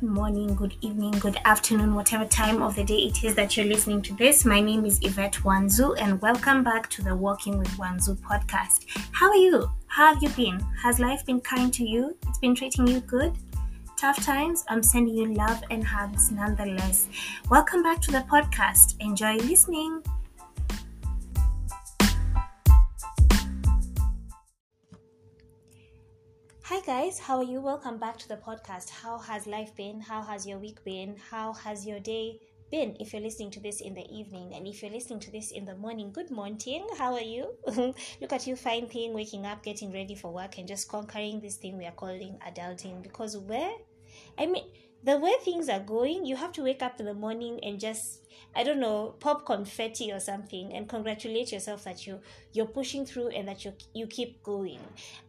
Good morning, good evening, good afternoon, whatever time of the day it is that you're listening to this. My name is Yvette Wanzuu, and welcome back to the Walking with Wanzuu podcast. How are you? How have you been? Has life been kind to you? It's been treating you good? Tough times? I'm sending you love and hugs nonetheless. Welcome back to the podcast. Enjoy listening. Guys, how are you? Welcome back to the podcast. How has life been? How has your week been? How has your day been? If you're listening to this in the evening and if you're listening to this in the morning, good morning. How are you? Look at you fine thing, waking up, getting ready for work and just conquering this thing we are calling adulting because where I mean the way things are going, you have to wake up in the morning and just I don't know, pop confetti or something and congratulate yourself that you you're pushing through and that you you keep going.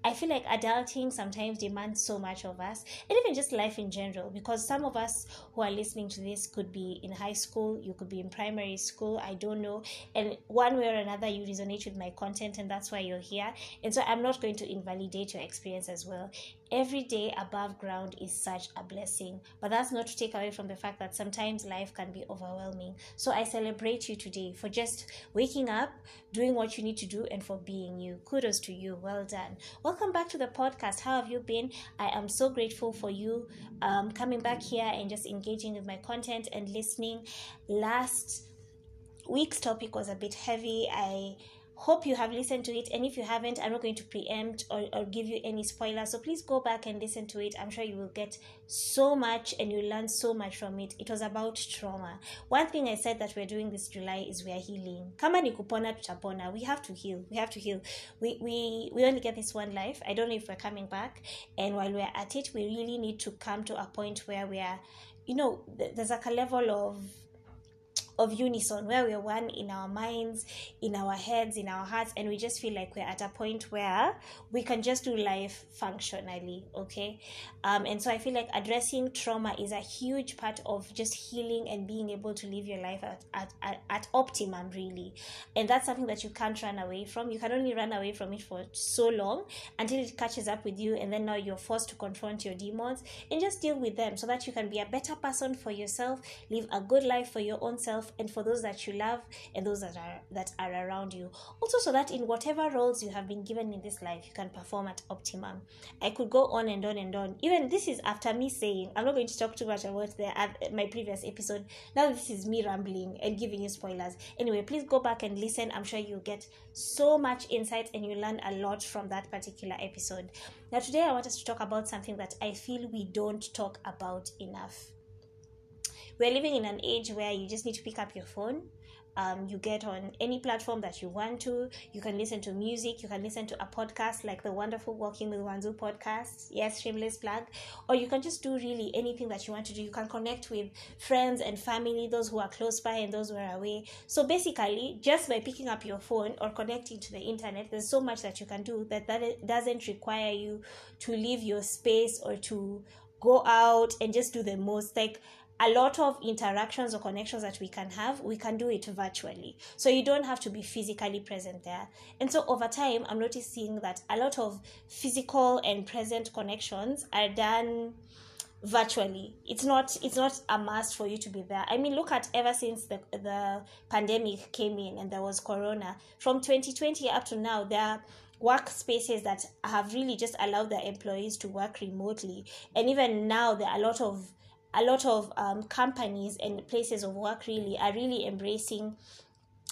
I feel like adulting sometimes demands so much of us and even just life in general because some of us who are listening to this could be in high school, you could be in primary school, I don't know. And one way or another you resonate with my content and that's why you're here. And so I'm not going to invalidate your experience as well every day above ground is such a blessing. But that's not to take away from the fact that sometimes life can be overwhelming. So I celebrate you today for just waking up, doing what you need to do, and for being you. Kudos to you. Well done. Welcome back to the podcast. How have you been? I am so grateful for you um, coming back here and just engaging with my content and listening. Last week's topic was a bit heavy. I hope you have listened to it and if you haven't i'm not going to preempt or, or give you any spoilers so please go back and listen to it. I'm sure you will get so much and you'll learn so much from it. It was about trauma. One thing i said that we're doing this july is we're healing. Kama ni kupona tutapona. We have to heal. We have to heal. We, we we only get this one life. I don't know if we're coming back. And while we're at it we really need to come to a point where we are you know there's like a level of of unison where we're one in our minds in our heads in our hearts and we just feel like we're at a point where we can just do life functionally okay? Um, and so i feel like addressing trauma is a huge part of just healing and being able to live your life at, at, at, at optimum really. And that's something that you can't run away from. You can only run away from it for so long until it catches up with you and then now you're forced to confront your demons and just deal with them so that you can be a better person for yourself live a good life for your own self and for those that you love and those that are that are around you. Also so that in whatever roles you have been given in this life you can perform at optimum. I could go on and on and on. Even this is after me saying i'm not going to talk too much about the my previous episode. Now this is me rambling and giving you spoilers. Anyway please go back and listen. I'm sure you'll get so much insight and you learn a lot from that particular episode. Now today i want us to talk about something that i feel we don't talk about enough we're living in an age where you just need to pick up your phone um, you get on any platform that you want to. You can listen to music. You can listen to a podcast like the wonderful Walking with Wanzuu podcast. Yes, shameless plug. Or you can just do really anything that you want to do. You can connect with friends and family, those who are close by and those who are away. So basically, just by picking up your phone or connecting to the internet, there's so much that you can do that that doesn't require you to leave your space or to go out and just do the most. Like a lot of interactions or connections that we can have, we can do it virtually. So you don't have to be physically present there. And so over time, I'm noticing that a lot of physical and present connections are done virtually it's not it's not a must for you to be there i mean look at ever since the the pandemic came in and there was corona from 2020 up to now there are workspaces that have really just allowed their employees to work remotely and even now there are a lot of a lot of um, companies and places of work really are really embracing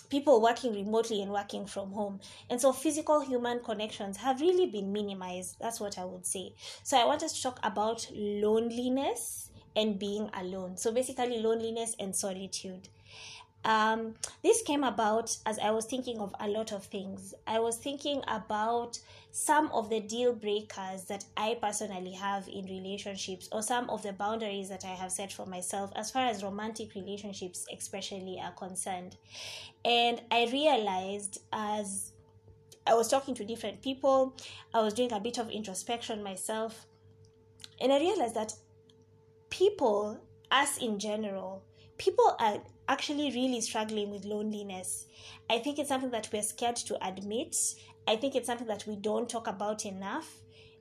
people working remotely and working from home. And so physical human connections have really been minimized. That's what I would say. So I want us to talk about loneliness and being alone. So basically, loneliness and solitude. Um, this came about as I was thinking of a lot of things. I was thinking about some of the deal breakers that I personally have in relationships, or some of the boundaries that I have set for myself as far as romantic relationships, especially, are concerned. And I realized as I was talking to different people, I was doing a bit of introspection myself, and I realized that people, us in general, people are actually really struggling with loneliness. I think it's something that we're scared to admit. I think it's something that we don't talk about enough.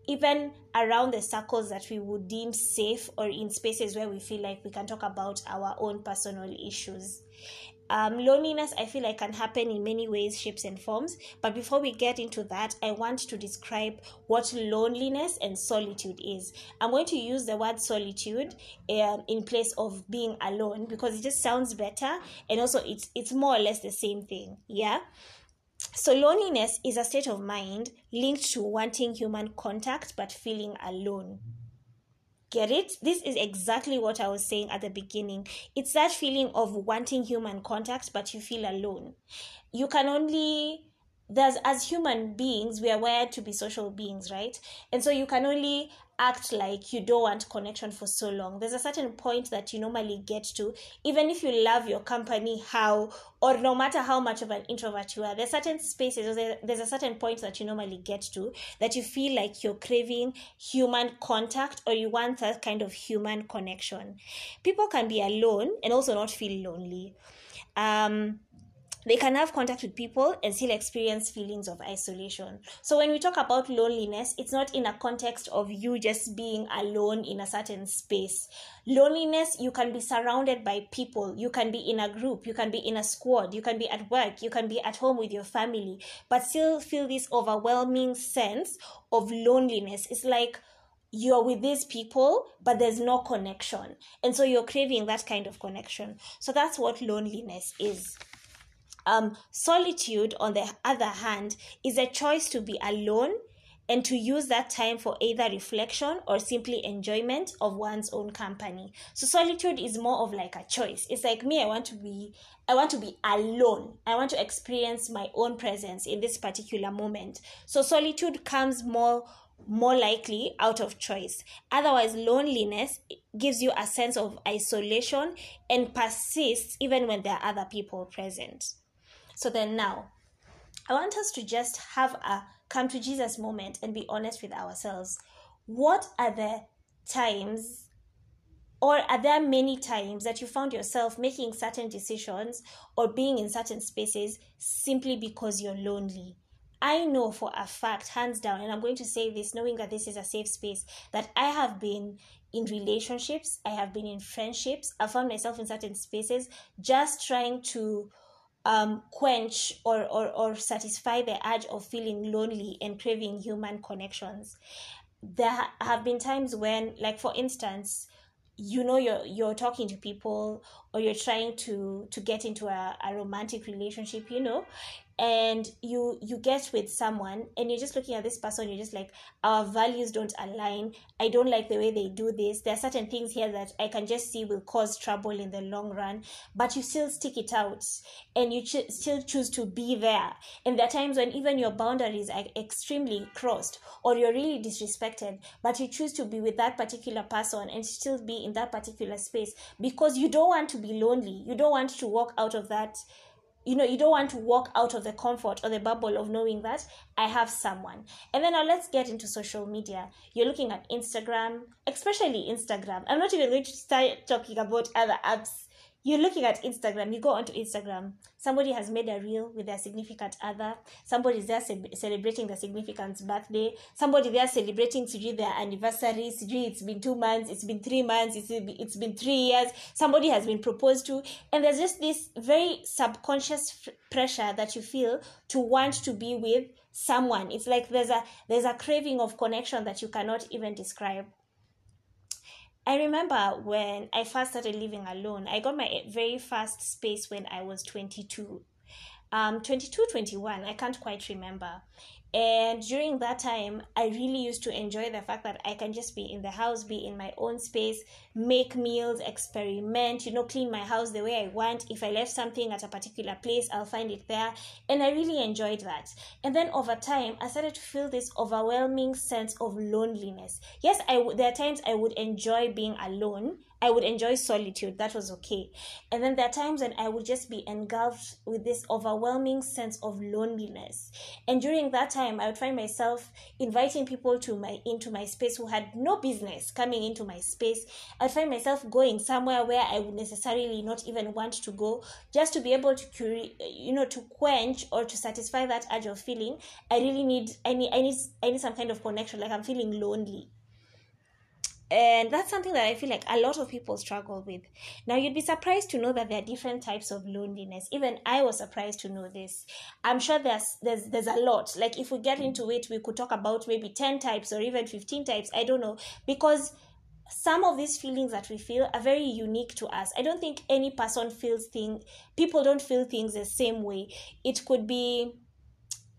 even around the circles that we would deem safe or in spaces where we feel like we can talk about our own personal issues um, loneliness i feel like can happen in many ways shapes and forms. But before we get into that i want to describe what loneliness and solitude is. I'm going to use the word solitude um, in place of being alone because it just sounds better and also it's it's more or less the same thing. Yeah? So loneliness is a state of mind linked to wanting human contact but feeling alone Get it? This is exactly what I was saying at the beginning. It's that feeling of wanting human contact, but you feel alone. You can only there's as human beings we are wired to be social beings right and so you can only act like you don't want connection for so long. There's a certain point that you normally get to even if you love your company how or no matter how much of an introvert you are there's certain spaces there's a certain point that you normally get to that you feel like you're craving human contact or you want that kind of human connection. People can be alone and also not feel lonely. Um they can have contact with people and still experience feelings of isolation. So, when we talk about loneliness, it's not in a context of you just being alone in a certain space. Loneliness, you can be surrounded by people, you can be in a group, you can be in a squad, you can be at work, you can be at home with your family, but still feel this overwhelming sense of loneliness. It's like, you're with these people, but there's no connection. And so you're craving that kind of connection. So that's what loneliness is. Um, solitude, on the other hand, is a choice to be alone and to use that time for either reflection or simply enjoyment of one's own company. So solitude is more of like a choice. It's like me, I want to be I want to be alone. I want to experience my own presence in this particular moment. So solitude comes more more likely out of choice. Otherwise, loneliness gives you a sense of isolation and persists even when there are other people present. So then now, I want us to just have a come to Jesus moment and be honest with ourselves. What are the times or are there many times that you found yourself making certain decisions or being in certain spaces simply because you're lonely? I know for a fact, hands down, and I'm going to say this knowing that this is a safe space, that I have been in relationships, I have been in friendships, I found myself in certain spaces just trying to um, quench or, or, or satisfy the urge of feeling lonely and craving human connections. There have been times when, like for instance, you know you're you're talking to people or you're trying to to get into a, a romantic relationship you know and you you get with someone and you're just looking at this person you're just like our values don't align. I don't like the way they do this. There are certain things here that i can just see will cause trouble in the long run but you still stick it out and you ch- still choose to be there. And there are times when even your boundaries are extremely crossed or you're really disrespected but you choose to be with that particular person and still be in that particular space because you don't want to be lonely. You don't want to walk out of that you know you don't want to walk out of the comfort or the bubble of knowing that i have someone. And then now let's get into social media. You're looking at instagram especially instagram. I'm not even going to start talking about other apps you're looking at Instagram, you go onto Instagram, somebody has made a reel with their significant other, somebody's there ce- celebrating their significant's birthday, somebody there celebrating sijui their anniversary, sijui it's been two months, it's been three months, it's, it's been three years, somebody has been proposed to, and there's just this very subconscious f- pressure that you feel to want to be with someone. It's like there's a there's a craving of connection that you cannot even describe. I remember when I first started living alone, I got my very first space when I was 22. Um, 22, 21, I can't quite remember. And during that time, I really used to enjoy the fact that I can just be in the house, be in my own space, make meals, experiment, you know, clean my house the way I want. If I left something at a particular place, I'll find it there. And I really enjoyed that. And then over time, I started to feel this overwhelming sense of loneliness. Yes, I w- there are times I would enjoy being alone I would enjoy solitude. That was okay. And then there are times when I would just be engulfed with this overwhelming sense of loneliness. And during that time, I would find myself inviting people to my into my space who had no business coming into my space. I'd find myself going somewhere where I would necessarily not even want to go, just to be able to cure, you know, to quench or to satisfy that urge of feeling. I really need, I need, I need, I need some kind of connection. Like I'm feeling lonely and that's something that i feel like a lot of people struggle with. Now you'd be surprised to know that there are different types of loneliness. Even i was surprised to know this. I'm sure there's there's there's a lot. Like if we get into it we could talk about maybe 10 types or even 15 types. I don't know. Because some of these feelings that we feel are very unique to us. I don't think any person feels thing people don't feel things the same way. It could be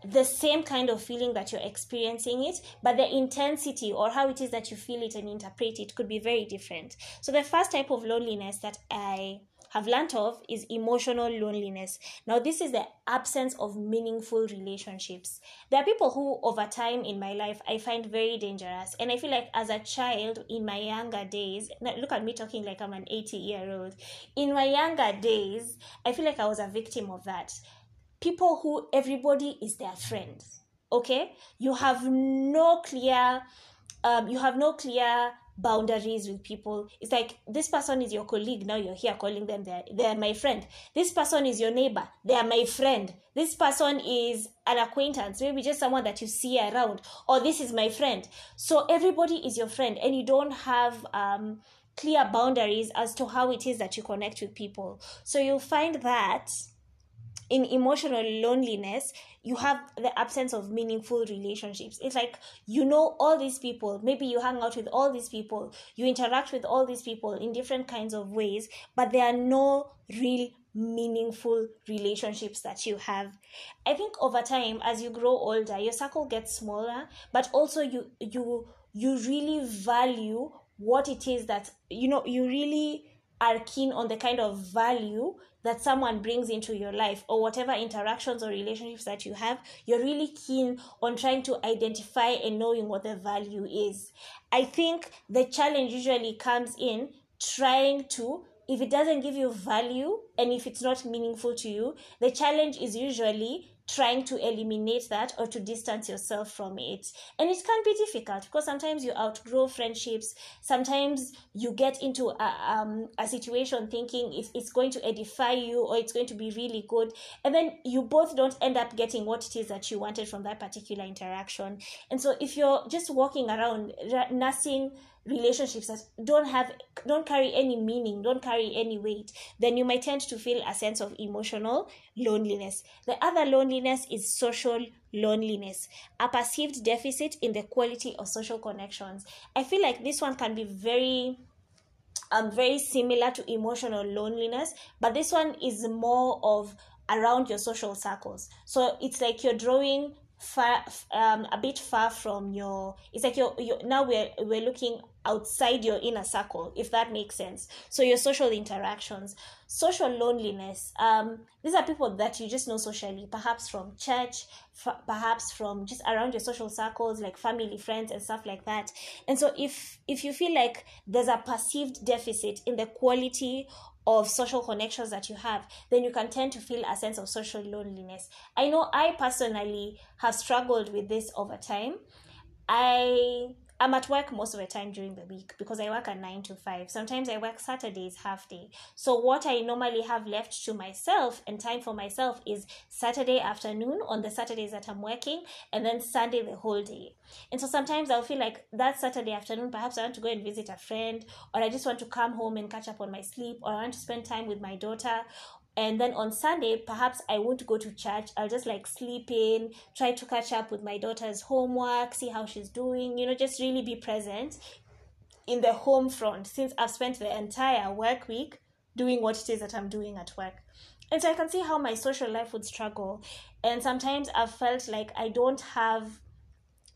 the same kind of feeling that you're experiencing it, but the intensity or how it is that you feel it and interpret it could be very different. So, the first type of loneliness that I have learned of is emotional loneliness. Now, this is the absence of meaningful relationships. There are people who, over time in my life, I find very dangerous. And I feel like as a child in my younger days, look at me talking like I'm an 80 year old. In my younger days, I feel like I was a victim of that people who everybody is their friend okay? You have no clear um, you have no clear boundaries with people. It's like this person is your colleague now you're here calling them they're, they're my friend. This person is your neighbor they're my friend. This person is an acquaintance maybe just someone that you see around or this is my friend. So everybody is your friend and you don't have um, clear boundaries as to how it is that you connect with people. So you'll find that in emotional loneliness you have the absence of meaningful relationships. It's like you know all these people. Maybe you hang out with all these people. You interact with all these people in different kinds of ways but there are no real meaningful relationships that you have. I think over time as you grow older your circle gets smaller but also you you you really value what it is that you know you really are keen on the kind of value that someone brings into your life or whatever interactions or relationships that you have, you're really keen on trying to identify and knowing what the value is. I think the challenge usually comes in trying to if it doesn't give you value and if it's not meaningful to you, the challenge is usually trying to eliminate that or to distance yourself from it. And it can be difficult because sometimes you outgrow friendships. Sometimes you get into a, um, a situation thinking if it's going to edify you or it's going to be really good. And then you both don't end up getting what it is that you wanted from that particular interaction. And so if you're just walking around nursing relationships that don't have don't carry any meaning don't carry any weight then you might tend to feel a sense of emotional loneliness the other loneliness is social loneliness. A perceived deficit in the quality of social connections. I feel like this one can be very um very similar to emotional loneliness but this one is more of around your social circles. So it's like you're drawing far um a bit far from your it's like you're, you're now we're we're looking outside your inner circle if that makes sense so your social interactions social loneliness um these are people that you just know socially perhaps from church f- perhaps from just around your social circles like family friends and stuff like that and so if if you feel like there's a perceived deficit in the quality of social connections that you have, then you can tend to feel a sense of social loneliness. I know I personally have struggled with this over time. I I'm at work most of the time during the week because I work at 9 to 5. Sometimes I work Saturdays half day. So what I normally have left to myself and time for myself is Saturday afternoon on the Saturdays that I'm working and then Sunday the whole day. And so sometimes I'll feel like that Saturday afternoon perhaps I want to go and visit a friend or I just want to come home and catch up on my sleep or I want to spend time with my daughter and then on sunday perhaps i won't go to church. I'll just like sleep in try to catch up with my daughter's homework see how she's doing you know just really be present in the home front since i've spent the entire work week doing what it is that i'm doing at work. And so i can see how my social life would struggle. And sometimes i've felt like i don't have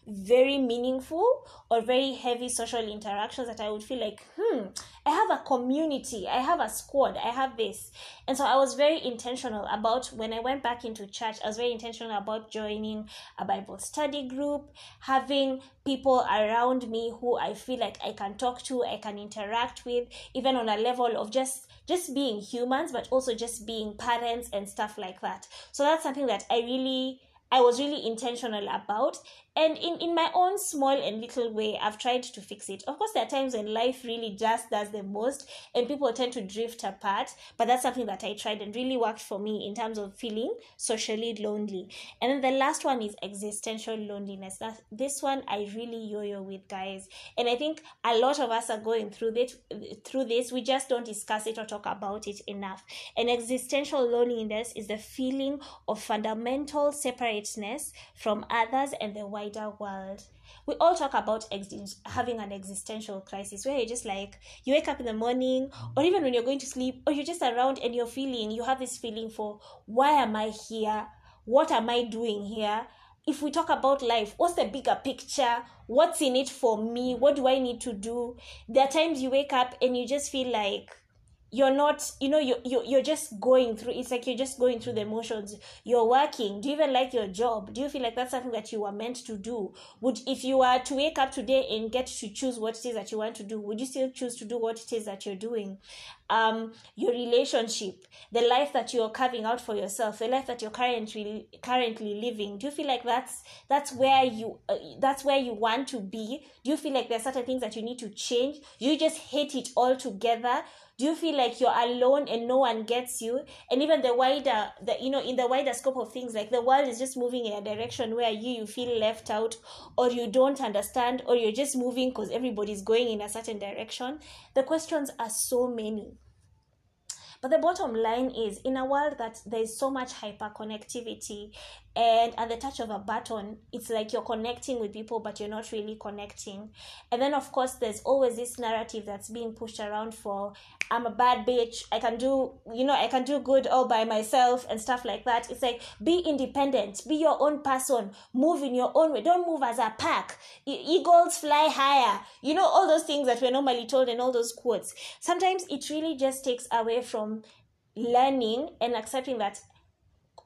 very meaningful or very heavy social interactions that I would feel like, hmm, I have a community, I have a squad, I have this. And so I was very intentional about when I went back into church, I was very intentional about joining a Bible study group, having people around me who I feel like I can talk to, I can interact with, even on a level of just just being humans, but also just being parents and stuff like that. So that's something that I really I was really intentional about. And in, in my own small and little way, I've tried to fix it. Of course, there are times when life really just does the most and people tend to drift apart. But that's something that I tried and really worked for me in terms of feeling socially lonely. And then the last one is existential loneliness. That this one I really yo-yo with, guys. And I think a lot of us are going through this through this. We just don't discuss it or talk about it enough. And existential loneliness is the feeling of fundamental separateness from others and the wider world. We all talk about ex- having an existential crisis where you're just like you wake up in the morning or even when you're going to sleep or you're just around and you're feeling you have this feeling for why am i here? What am i doing here? If we talk about life what's the bigger picture? What's in it for me? What do i need to do? There are times you wake up and you just feel like you're not you know you, you you're just going through it's like you're just going through the motions. You're working. Do you even like your job? Do you feel like that's something that you were meant to do? Would if you were to wake up today and get to choose what it is that you want to do would you still choose to do what it is that you're doing? Um your relationship the life that you're carving out for yourself the life that you're currently currently living. Do you feel like that's that's where you uh, that's where you want to be? Do you feel like there's certain things that you need to change? You just hate it all together do you feel like you're alone and no one gets you? And even the wider the you know in the wider scope of things like the world is just moving in a direction where you you feel left out or you don't understand or you're just moving because everybody's going in a certain direction. The questions are so many. But the bottom line is in a world that there's so much hyper connectivity and at the touch of a button it's like you're connecting with people but you're not really connecting. And then of course there's always this narrative that's being pushed around for i'm a bad bitch. I can do you know i can do good all by myself and stuff like that. It's like be independent. Be your own person. Move in your own way. Don't move as a pack. Eagles fly higher. You know all those things that we're normally told and all those quotes. Sometimes it really just takes away from learning and accepting that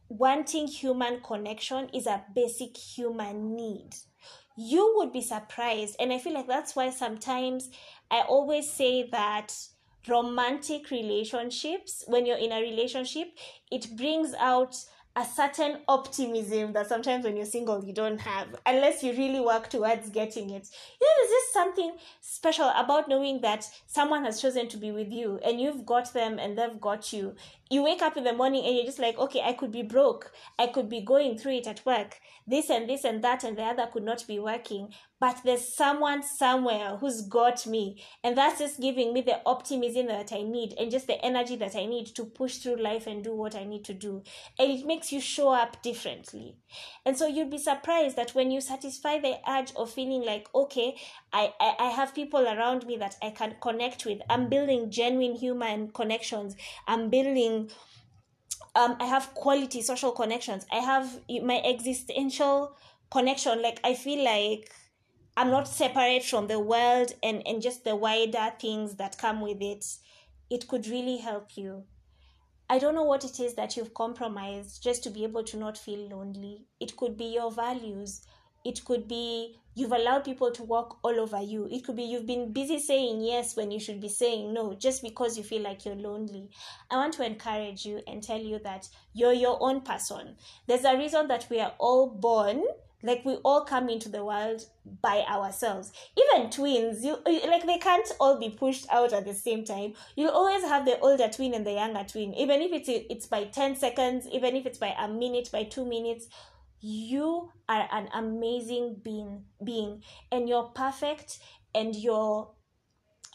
wanting human connection is a basic human need. You would be surprised. And I feel like that's why sometimes I always say that romantic relationships, when you're in a relationship, it brings out a certain optimism that sometimes when you're single you don't have unless you really work towards getting it you know there's just something special about knowing that someone has chosen to be with you and you've got them and they've got you you wake up in the morning and you're just like okay i could be broke. I could be going through it at work. This and this and that and the other could not be working. But there's someone somewhere who's got me. And that's just giving me the optimism that i need and just the energy that i need to push through life and do what i need to do. And it makes you show up differently. And so you'd be surprised that when you satisfy the urge of feeling like okay i i, I have people around me that i can connect with. I'm building genuine human connections. I'm building um, I have quality social connections. I have my existential connection. Like I feel like I'm not separate from the world and, and just the wider things that come with it. It could really help you. I don't know what it is that you've compromised just to be able to not feel lonely. It could be your values. It could be you've allowed people to walk all over you. It could be you've been busy saying yes when you should be saying no just because you feel like you're lonely. I want to encourage you and tell you that you're your own person. There's a reason that we are all born like we all come into the world by ourselves even twins you like they can't all be pushed out at the same time you'll always have the older twin and the younger twin even if it's it's by 10 seconds even if it's by a minute by 2 minutes you are an amazing being being and you're perfect and you're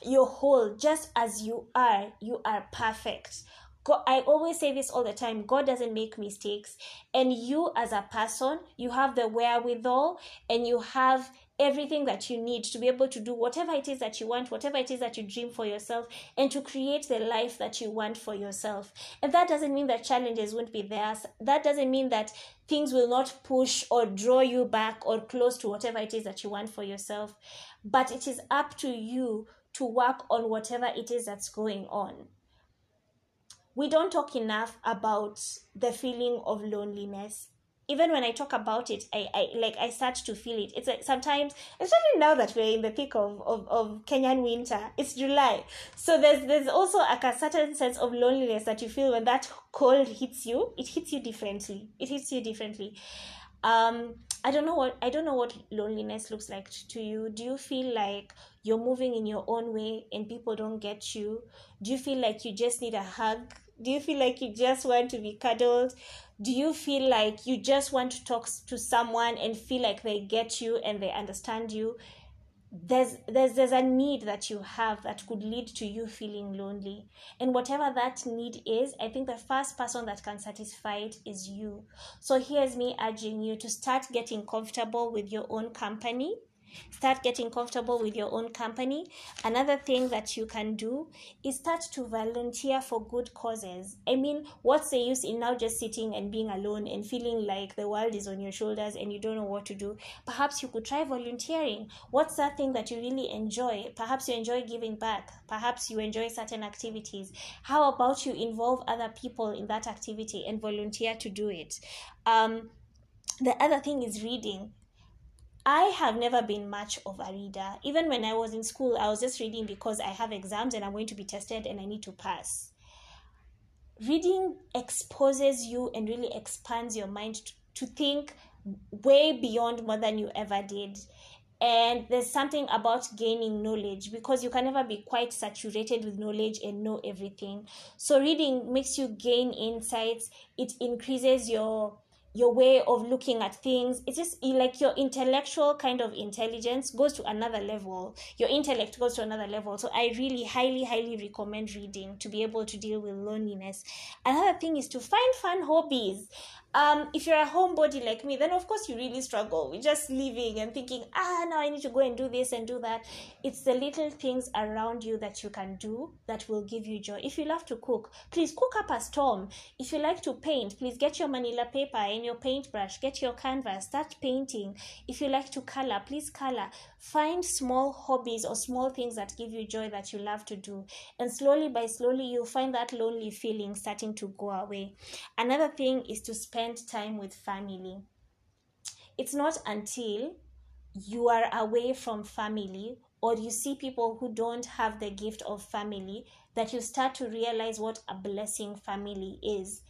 you're whole just as you are you are perfect God, I always say this all the time God doesn't make mistakes. And you, as a person, you have the wherewithal and you have everything that you need to be able to do whatever it is that you want, whatever it is that you dream for yourself, and to create the life that you want for yourself. And that doesn't mean that challenges won't be there. That doesn't mean that things will not push or draw you back or close to whatever it is that you want for yourself. But it is up to you to work on whatever it is that's going on we don't talk enough about the feeling of loneliness even when I talk about it, I, I like I start to feel it. It's like sometimes, especially now that we're in the peak of, of, of Kenyan winter, it's July. So there's there's also like a certain sense of loneliness that you feel when that cold hits you. It hits you differently. It hits you differently. um i don't know what i don't know what loneliness looks like to you do you feel like you're moving in your own way and people don't get you do you feel like you just need a hug do you feel like you just want to be cuddled do you feel like you just want to talk to someone and feel like they get you and they understand you? There's there's there's a need that you have that could lead to you feeling lonely. And whatever that need is i think the first person that can satisfy it is you. So here's me urging you to start getting comfortable with your own company Start getting comfortable with your own company. Another thing that you can do is start to volunteer for good causes. I mean, what's the use in now just sitting and being alone and feeling like the world is on your shoulders and you don't know what to do? Perhaps you could try volunteering. What's that thing that you really enjoy? Perhaps you enjoy giving back. Perhaps you enjoy certain activities. How about you involve other people in that activity and volunteer to do it? Um, the other thing is reading I have never been much of a reader. Even when I was in school, I was just reading because I have exams and I'm going to be tested and I need to pass. Reading exposes you and really expands your mind to, think way beyond more than you ever did. And there's something about gaining knowledge because you can never be quite saturated with knowledge and know everything. So, reading makes you gain insights, it increases your your way of looking at things. It's just like your intellectual kind of intelligence goes to another level. Your intellect goes to another level. So i really highly highly recommend reading to be able to deal with loneliness. Another thing is to find fun hobbies um, if you're a homebody like me, then of course you really struggle with just living and thinking, ah, now I need to go and do this and do that. It's the little things around you that you can do that will give you joy. If you love to cook, please cook up a storm. If you like to paint, please get your manila paper and your paintbrush, get your canvas, start painting. If you like to color, please color. Find small hobbies or small things that give you joy that you love to do. And slowly by slowly, you'll find that lonely feeling starting to go away. Another thing is to spend spend time with family. It's not until you are away from family or you see people who don't have the gift of family that you start to realize what a blessing family is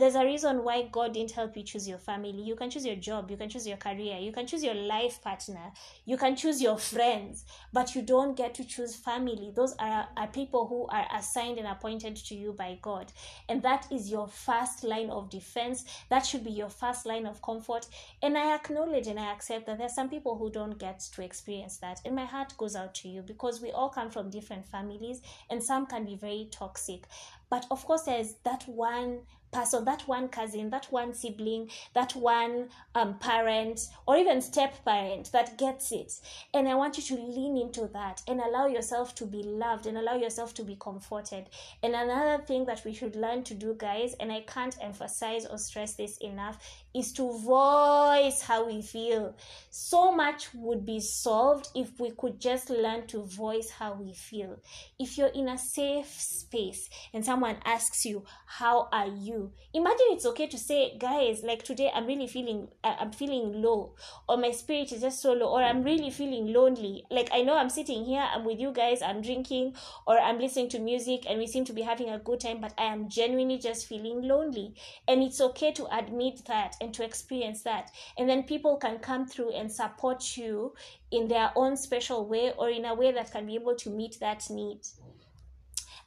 there's a reason why God didn't help you choose your family. You can choose your job, you can choose your career, you can choose your life partner, you can choose your friends, but you don't get to choose family. Those are, are people who are assigned and appointed to you by God. And that is your first line of defense. That should be your first line of comfort. And I acknowledge and I accept that there's some people who don't get to experience that. And my heart goes out to you because we all come from different families and some can be very toxic. But of course, there's that one person, that one cousin, that one sibling, that one um, parent, or even step parent that gets it. And I want you to lean into that and allow yourself to be loved and allow yourself to be comforted. And another thing that we should learn to do, guys, and I can't emphasize or stress this enough, is to voice how we feel. So much would be solved if we could just learn to voice how we feel. If you're in a safe space and someone asks you, How are you? Imagine it's okay to say, Guys, like today I'm really feeling, I'm feeling low, or my spirit is just so low, or I'm really feeling lonely. Like I know I'm sitting here, I'm with you guys, I'm drinking, or I'm listening to music, and we seem to be having a good time, but I am genuinely just feeling lonely. And it's okay to admit that and to experience that and then people can come through and support you in their own special way or in a way that can be able to meet that need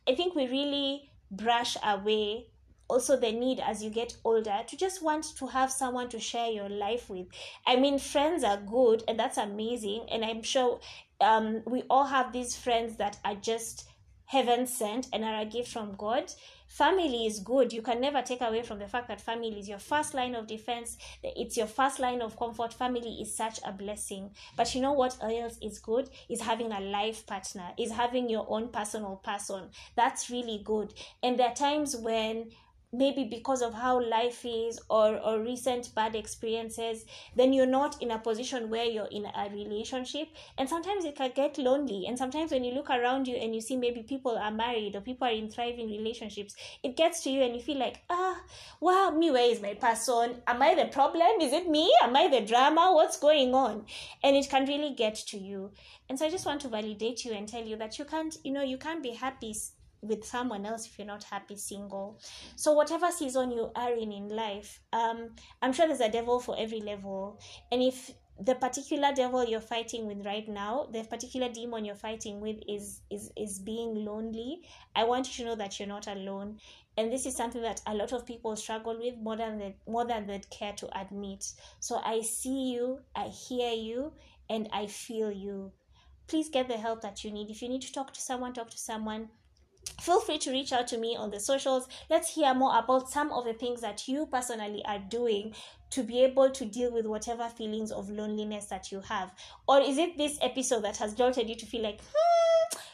i think we really brush away also the need as you get older to just want to have someone to share your life with. I mean friends are good and that's amazing and i'm sure um, we all have these friends that are just heaven sent and are a gift from god family is good you can never take away from the fact that family is your first line of defense it's your first line of comfort. Family is such a blessing. But you know what else is good? Is having a life partner is having your own personal person. That's really good. And there are times when maybe because of how life is or or recent bad experiences then you're not in a position where you're in a relationship. And sometimes it can get lonely. And sometimes when you look around you and you see maybe people are married or people are in thriving relationships it gets to you and you feel like ah wow me where is my person? Am i the problem? Is it me? Am i the drama? What's going on? And it can really get to you. And so i just want to validate you and tell you that you can't you know you can't be happy with someone else if you're not happy single. So whatever season you are in in life, um, I'm sure there's a devil for every level, and if the particular devil you're fighting with right now the particular demon you're fighting with is is is being lonely i want you to know that you're not alone. And this is something that a lot of people struggle with more than they, more than they care to admit. So i see you i hear you and i feel you. Please get the help that you need. If you need to talk to someone talk to someone feel free to reach out to me on the socials let's hear more about some of the things that you personally are doing to be able to deal with whatever feelings of loneliness that you have? Or is it this episode that has jolted you to feel like, hmm,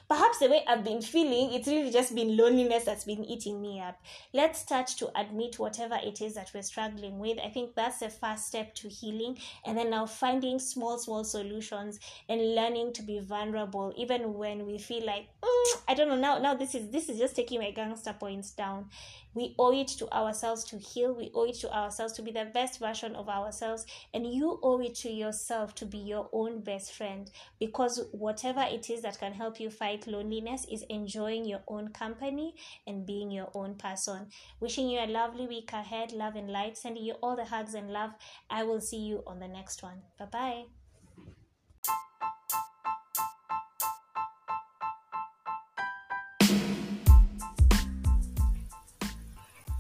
perhaps the way I've been feeling, it's really just been loneliness that's been eating me up? Let's start to admit whatever it is that we're struggling with. I think that's the first step to healing. And then now finding small, small solutions and learning to be vulnerable, even when we feel like, mm, I don't know, now, now this is this is just taking my gangster points down we owe it to ourselves to heal. We owe it to ourselves to be the best version of ourselves. And you owe it to yourself to be your own best friend. Because whatever it is that can help you fight loneliness is enjoying your own company and being your own person. Wishing you a lovely week ahead. Love and light. Sending you all the hugs and love. I will see you on the next one. Bye bye.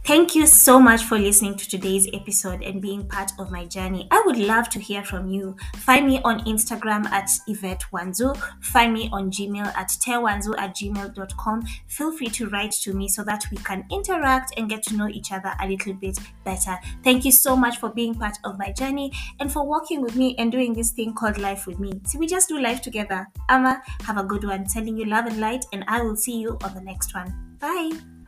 Thank you so much for listening to today's episode and being part of my journey. I would love to hear from you. Find me on Instagram at Yvette Wanzuu. Find me on Gmail at tewanzu at gmail.com. Feel free to write to me so that we can interact and get to know each other a little bit better. Thank you so much for being part of my journey and for walking with me and doing this thing called life with me. See, we just do life together. Ama, have a good one. Sending you love and light, and I will see you on the next one. Bye.